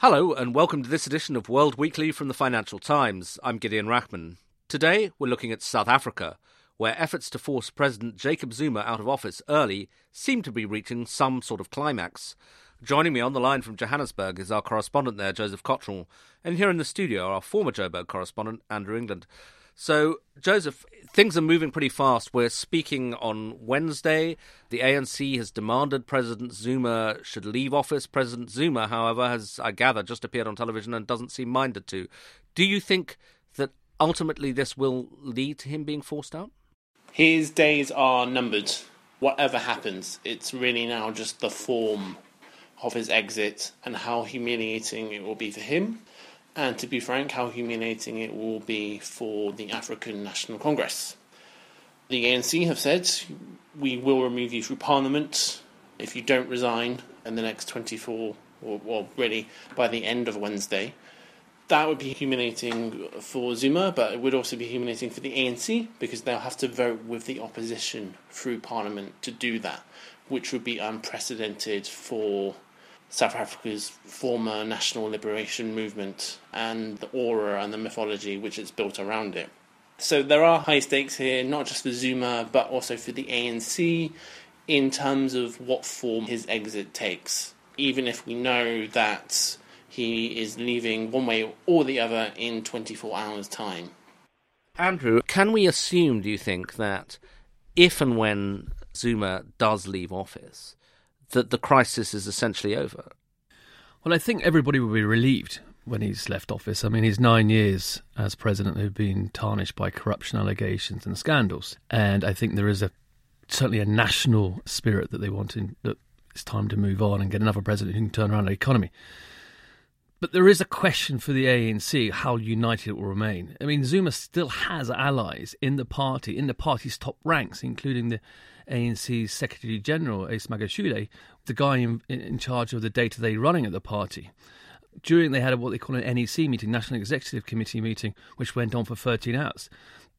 Hello and welcome to this edition of World Weekly from the Financial Times. I'm Gideon Rachman. Today we're looking at South Africa, where efforts to force President Jacob Zuma out of office early seem to be reaching some sort of climax. Joining me on the line from Johannesburg is our correspondent there, Joseph Cotterill, and here in the studio, our former Joburg correspondent, Andrew England. So, Joseph, things are moving pretty fast. We're speaking on Wednesday. The ANC has demanded President Zuma should leave office. President Zuma, however, has, I gather, just appeared on television and doesn't seem minded to. Do you think that ultimately this will lead to him being forced out? His days are numbered. Whatever happens, it's really now just the form of his exit and how humiliating it will be for him, and to be frank, how humiliating it will be for the African National Congress. The ANC have said, we will remove you through Parliament if you don't resign in the next 24, or well, really by the end of Wednesday. That would be humiliating for Zuma, but it would also be humiliating for the ANC because they'll have to vote with the opposition through Parliament to do that, which would be unprecedented for South Africa's former national liberation movement and the aura and the mythology which is built around it. So there are high stakes here, not just for Zuma, but also for the ANC in terms of what form his exit takes. Even if we know that he is leaving one way or the other in 24 hours' time. Andrew, can we assume, do you think, that if and when Zuma does leave office, that the crisis is essentially over? Well, I think everybody will be relieved when he's left office. I mean, his nine years as president have been tarnished by corruption allegations and scandals, and I think there is a certainly a national spirit that they want in, that it's time to move on and get another president who can turn around the economy. But there is a question for the ANC how united it will remain. I mean, Zuma still has allies in the party, in the party's top ranks, including the ANC's Secretary General, Ace Magashule, the guy in, in charge of the day to day running of the party. During they had what they call an NEC meeting, National Executive Committee meeting, which went on for 13 hours.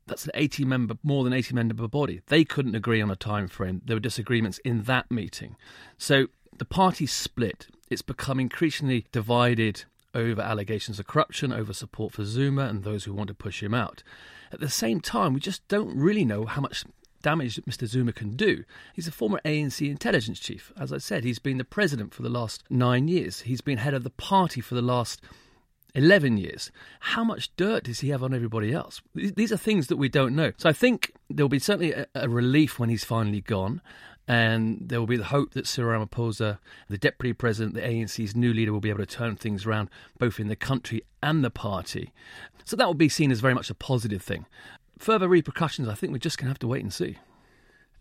That's an 80 member, more than 80 member body. They couldn't agree on a time frame. There were disagreements in that meeting. So the party split. It's become increasingly divided over allegations of corruption, over support for Zuma and those who want to push him out. At the same time, we just don't really know how much damage that Mr. Zuma can do. He's a former ANC intelligence chief. As I said, he's been the president for the last nine years. He's been head of the party for the last 11 years. How much dirt does he have on everybody else? These are things that we don't know. So I think there'll be certainly a, a relief when he's finally gone. And there will be the hope that Cyril Ramaphosa, the deputy president, the ANC's new leader, will be able to turn things around both in the country and the party. So that will be seen as very much a positive thing further repercussions, I think we're just going to have to wait and see.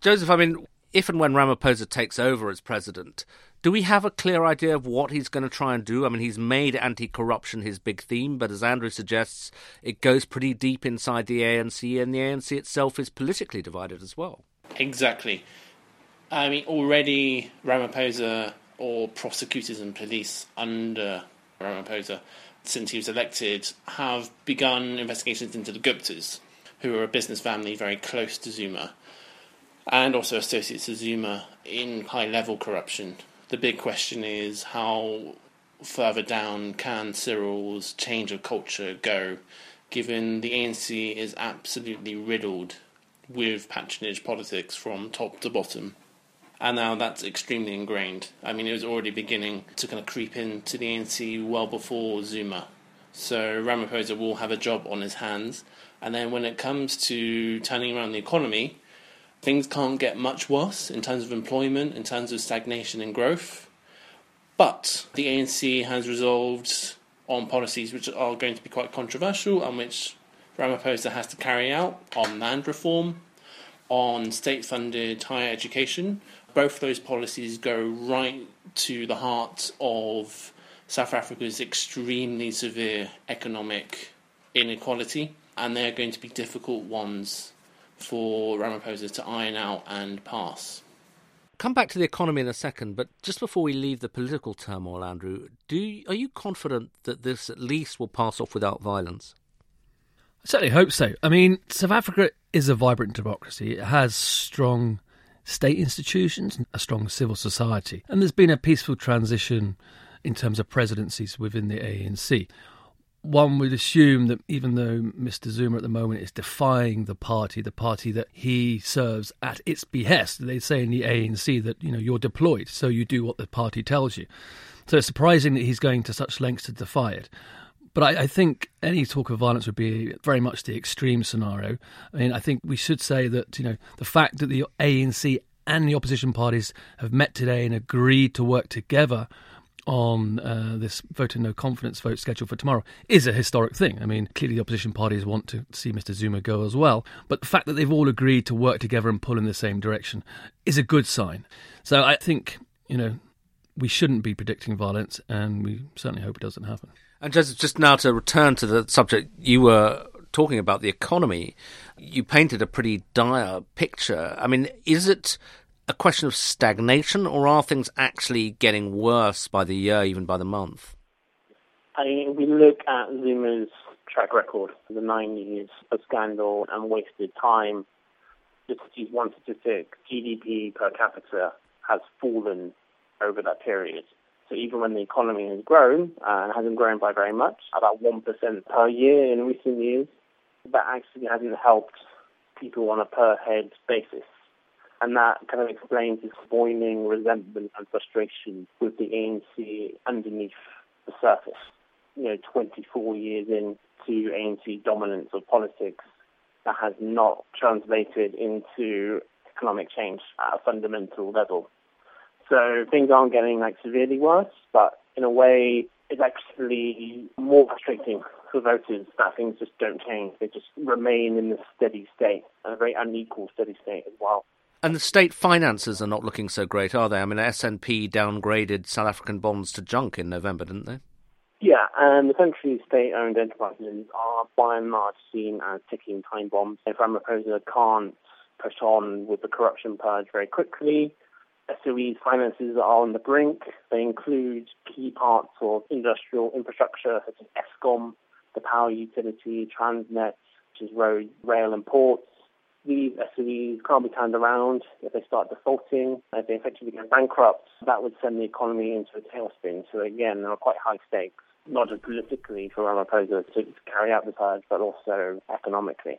Joseph, I mean, if and when Ramaphosa takes over as president, do we have a clear idea of what he's going to try and do? I mean, he's made anti corruption his big theme, but as Andrew suggests, it goes pretty deep inside the ANC, and the ANC itself is politically divided as well. Exactly. I mean, already Ramaphosa or prosecutors and police under Ramaphosa, since he was elected, have begun investigations into the Guptas, who are a business family very close to Zuma, and also associates of Zuma in high level corruption. The big question is how further down can Cyril's change of culture go, given the ANC is absolutely riddled with patronage politics from top to bottom. And now that's extremely ingrained. I mean, it was already beginning to kind of creep into the ANC well before Zuma. So Ramaphosa will have a job on his hands. And then when it comes to turning around the economy, things can't get much worse in terms of employment, in terms of stagnation and growth. But the ANC has resolved on policies which are going to be quite controversial and which Ramaphosa has to carry out on land reform, on state funded higher education, Both those policies go right to the heart of South Africa's extremely severe economic inequality, and they're going to be difficult ones for Ramaphosa to iron out and pass. Come back to the economy in a second, but just before we leave the political turmoil, Andrew, do you, are you confident that this at least will pass off without violence? I certainly hope so. I mean, South Africa is a vibrant democracy. It has strong state institutions, a strong civil society, and there's been a peaceful transition in terms of presidencies within the ANC one would assume that even though Mr. Zuma at the moment is defying the party, the party that he serves at its behest, they say in the ANC that you know you're deployed, so you do what the party tells you. So it's surprising that he's going to such lengths to defy it. But I, I, think any talk of violence would be very much the extreme scenario. I mean, I think we should say that you know the fact that the ANC and the opposition parties have met today and agreed to work together on uh, this vote of no confidence vote scheduled for tomorrow is a historic thing. I mean, clearly the opposition parties want to see Mr. Zuma go as well, but the fact that they've all agreed to work together and pull in the same direction is a good sign. So I think, you know, we shouldn't be predicting violence, and we certainly hope it doesn't happen. And just just now to return to the subject you were talking about the economy, you painted a pretty dire picture. I mean, is it a question of stagnation, or are things actually getting worse by the year, even by the month? I mean, we look at Zuma's track record, the nine years of scandal and wasted time. Just to use one statistic, GDP per capita has fallen over that period. So even when the economy has grown, uh, and hasn't grown by very much, about 1% per year in recent years, that actually hasn't helped people on a per head basis. And that kind of explains his boiling resentment and frustration with the ANC underneath the surface. You know, 24 years into ANC dominance of politics, that has not translated into economic change at a fundamental level. So things aren't getting like severely worse, but in a way, it's actually more frustrating for voters that things just don't change. They just remain in this steady state, a very unequal steady state as well. And the state finances are not looking so great, are they? I mean, S&P downgraded South African bonds to junk in November, didn't they? Yeah, and the country's state-owned enterprises are by and large seen as ticking time bombs. If Ramaphosa can't push on with the corruption purge very quickly, SOE's finances are on the brink. They include key parts of industrial infrastructure such as Eskom, the power utility, Transnet, which is roads, rail and ports, these SOEs can't be turned around if they start defaulting, if they effectively go bankrupt, that would send the economy into a tailspin. So again, there are quite high stakes, not just politically for Ramaphosa to carry out the purge, but also economically.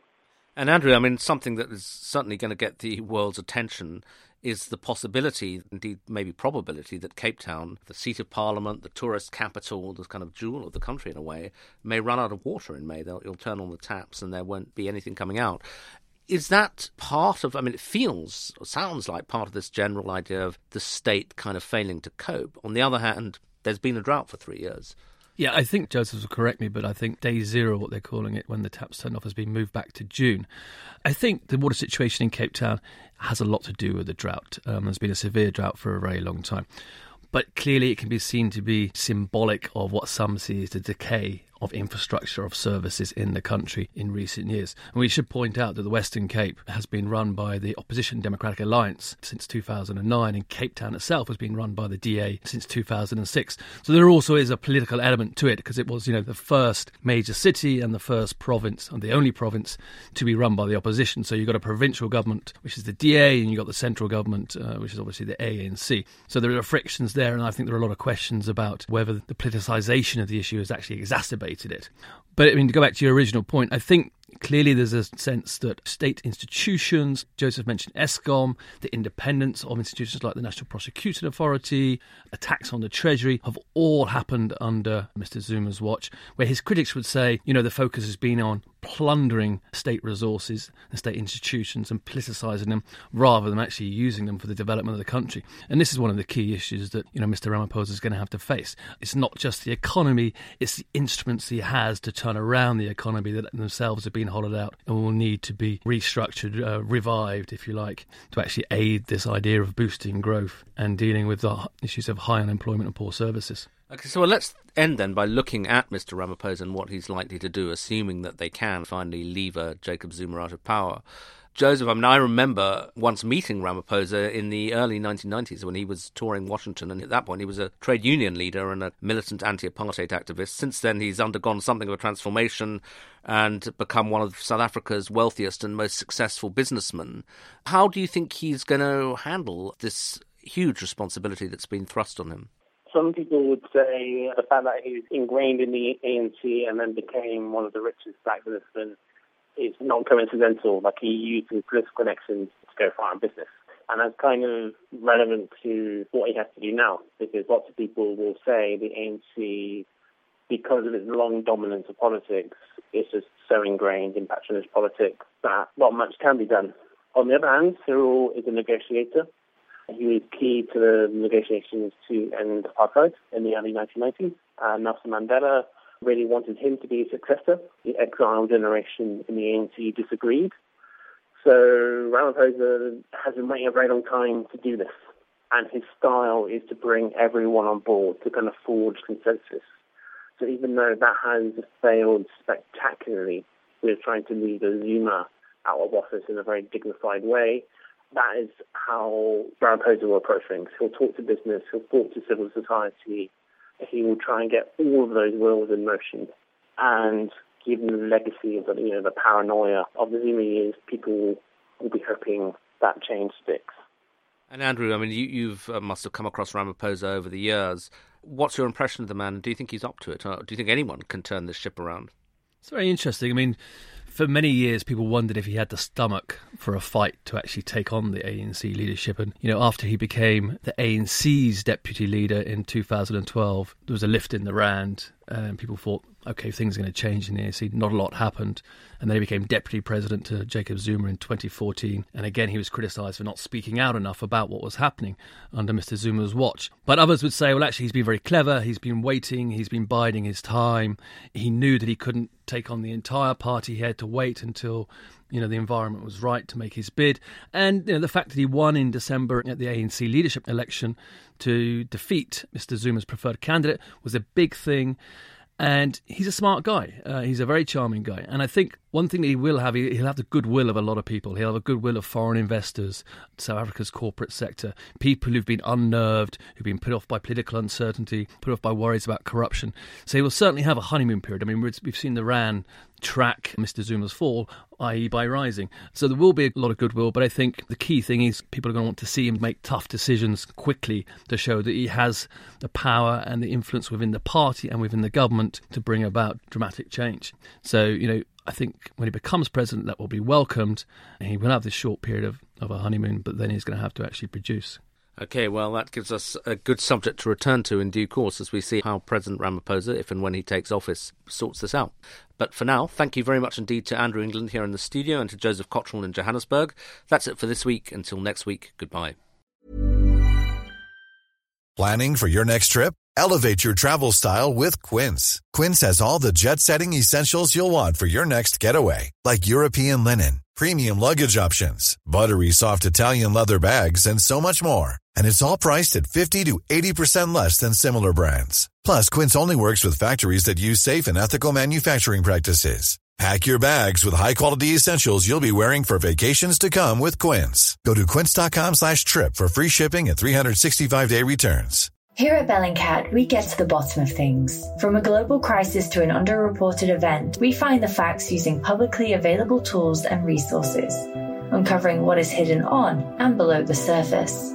And Andrew, I mean, something that is certainly going to get the world's attention is the possibility, indeed maybe probability, that Cape Town, the seat of parliament, the tourist capital, the kind of jewel of the country in a way, may run out of water in May. They'll, it'll turn on the taps and there won't be anything coming out. Is that part of, I mean, it feels sounds like part of this general idea of the state kind of failing to cope. On the other hand, there's been a drought for three years. Yeah, I think Joseph will correct me, but I think day zero, what they're calling it, when the taps turned off, has been moved back to June. I think the water situation in Cape Town has a lot to do with the drought. Um, there's been a severe drought for a very long time. But clearly, it can be seen to be symbolic of what some see as the decay of infrastructure of services in the country in recent years. And we should point out that the Western Cape has been run by the Opposition Democratic Alliance since 2009, and Cape Town itself has been run by the DA since 2006. So there also is a political element to it because it was, you know, the first major city and the first province and the only province to be run by the opposition. So you've got a provincial government, which is the DA, and you've got the central government, uh, which is obviously the ANC. So there are frictions there, and I think there are a lot of questions about whether the politicisation of the issue is actually exacerbated it. But I mean, to go back to your original point, I think clearly there's a sense that state institutions, Joseph mentioned Eskom, the independence of institutions like the National Prosecuting Authority, attacks on the Treasury have all happened under Mr. Zuma's watch, where his critics would say, you know, the focus has been on plundering state resources and state institutions and politicising them rather than actually using them for the development of the country. And this is one of the key issues that you know Mr. Ramaphosa is going to have to face. It's not just the economy; it's the instruments he has to turn around the economy that themselves have been hollowed out and will need to be restructured, uh, revived, if you like, to actually aid this idea of boosting growth and dealing with the issues of high unemployment and poor services. Okay, so well, let's end then by looking at Mr. Ramaphosa and what he's likely to do, assuming that they can finally lever Jacob Zuma out of power. Joseph, I mean, I remember once meeting Ramaphosa in the early 1990s when he was touring Washington, and at that point he was a trade union leader and a militant anti-apartheid activist. Since then, he's undergone something of a transformation and become one of South Africa's wealthiest and most successful businessmen. How do you think he's going to handle this huge responsibility that's been thrust on him? Some people would say the fact that he was ingrained in the ANC and then became one of the richest black businessmen is not coincidental. Like he used his political connections to go far in business. And that's kind of relevant to what he has to do now, because lots of people will say the ANC, because of its long dominance of politics, is just so ingrained in patronage politics that not much can be done. On the other hand, Cyril is a negotiator. He was key to the negotiations to end apartheid in the early 1990s. Uh, Nelson Mandela really wanted him to be a successor. The exile generation in the ANC disagreed. So Ramaphosa has been waiting a very long time to do this. And his style is to bring everyone on board to kind of forge consensus. So even though that has failed spectacularly with trying to lead a Zuma out of office in a very dignified way, that is how Ramaphosa will approach things. He'll talk to business, he'll talk to civil society, he will try and get all of those wheels in motion. And given the legacy of the, you know, the paranoia of the Zuma years, people will be hoping that change sticks. And Andrew, I mean, you have uh, must have come across Ramaphosa over the years. What's your impression of the man? Do you think he's up to it? do you think anyone can turn this ship around? It's very interesting. I mean, for many years, people wondered if he had the stomach for a fight to actually take on the ANC leadership. And, you know, after he became the ANC's deputy leader in 2012, there was a lift in the Rand, and people thought okay, things are going to change in the ANC. Not a lot happened. And then he became deputy president to Jacob Zuma in 2014. And again, he was criticised for not speaking out enough about what was happening under Mr. Zuma's watch. But others would say, well, actually, he's been very clever. He's been waiting. He's been biding his time. He knew that he couldn't take on the entire party. He had to wait until you know the environment was right to make his bid, and you know, the fact that he won in December at the ANC leadership election to defeat Mr. Zuma's preferred candidate was a big thing. And he's a smart guy. Uh, he's a very charming guy. And I think one thing that he will have, he'll have the goodwill of a lot of people. He'll have a goodwill of foreign investors, South Africa's corporate sector, people who've been unnerved, who've been put off by political uncertainty, put off by worries about corruption. So he will certainly have a honeymoon period. I mean, we've seen the Rand track Mr. Zuma's fall, i.e., by rising. So there will be a lot of goodwill, but I think the key thing is people are going to want to see him make tough decisions quickly to show that he has the power and the influence within the party and within the government to bring about dramatic change. So, you know, I think when he becomes president, that will be welcomed. He will have this short period of, of a honeymoon, but then he's going to have to actually produce. Okay, well, that gives us a good subject to return to in due course as we see how President Ramaphosa, if and when he takes office, sorts this out. But for now, thank you very much indeed to Andrew England here in the studio and to Joseph Cotterill in Johannesburg. That's it for this week. Until next week, goodbye. Planning for your next trip? Elevate your travel style with Quince. Quince has all the jet setting essentials you'll want for your next getaway, like European linen, premium luggage options, buttery soft Italian leather bags, and so much more. And it's all priced at 50 to 80% less than similar brands. Plus, Quince only works with factories that use safe and ethical manufacturing practices. Pack your bags with high-quality essentials you'll be wearing for vacations to come with Quince. Go to quince.com slash trip for free shipping and 365-day returns. Here at Bellingcat, we get to the bottom of things. From a global crisis to an underreported event, we find the facts using publicly available tools and resources, uncovering what is hidden on and below the surface.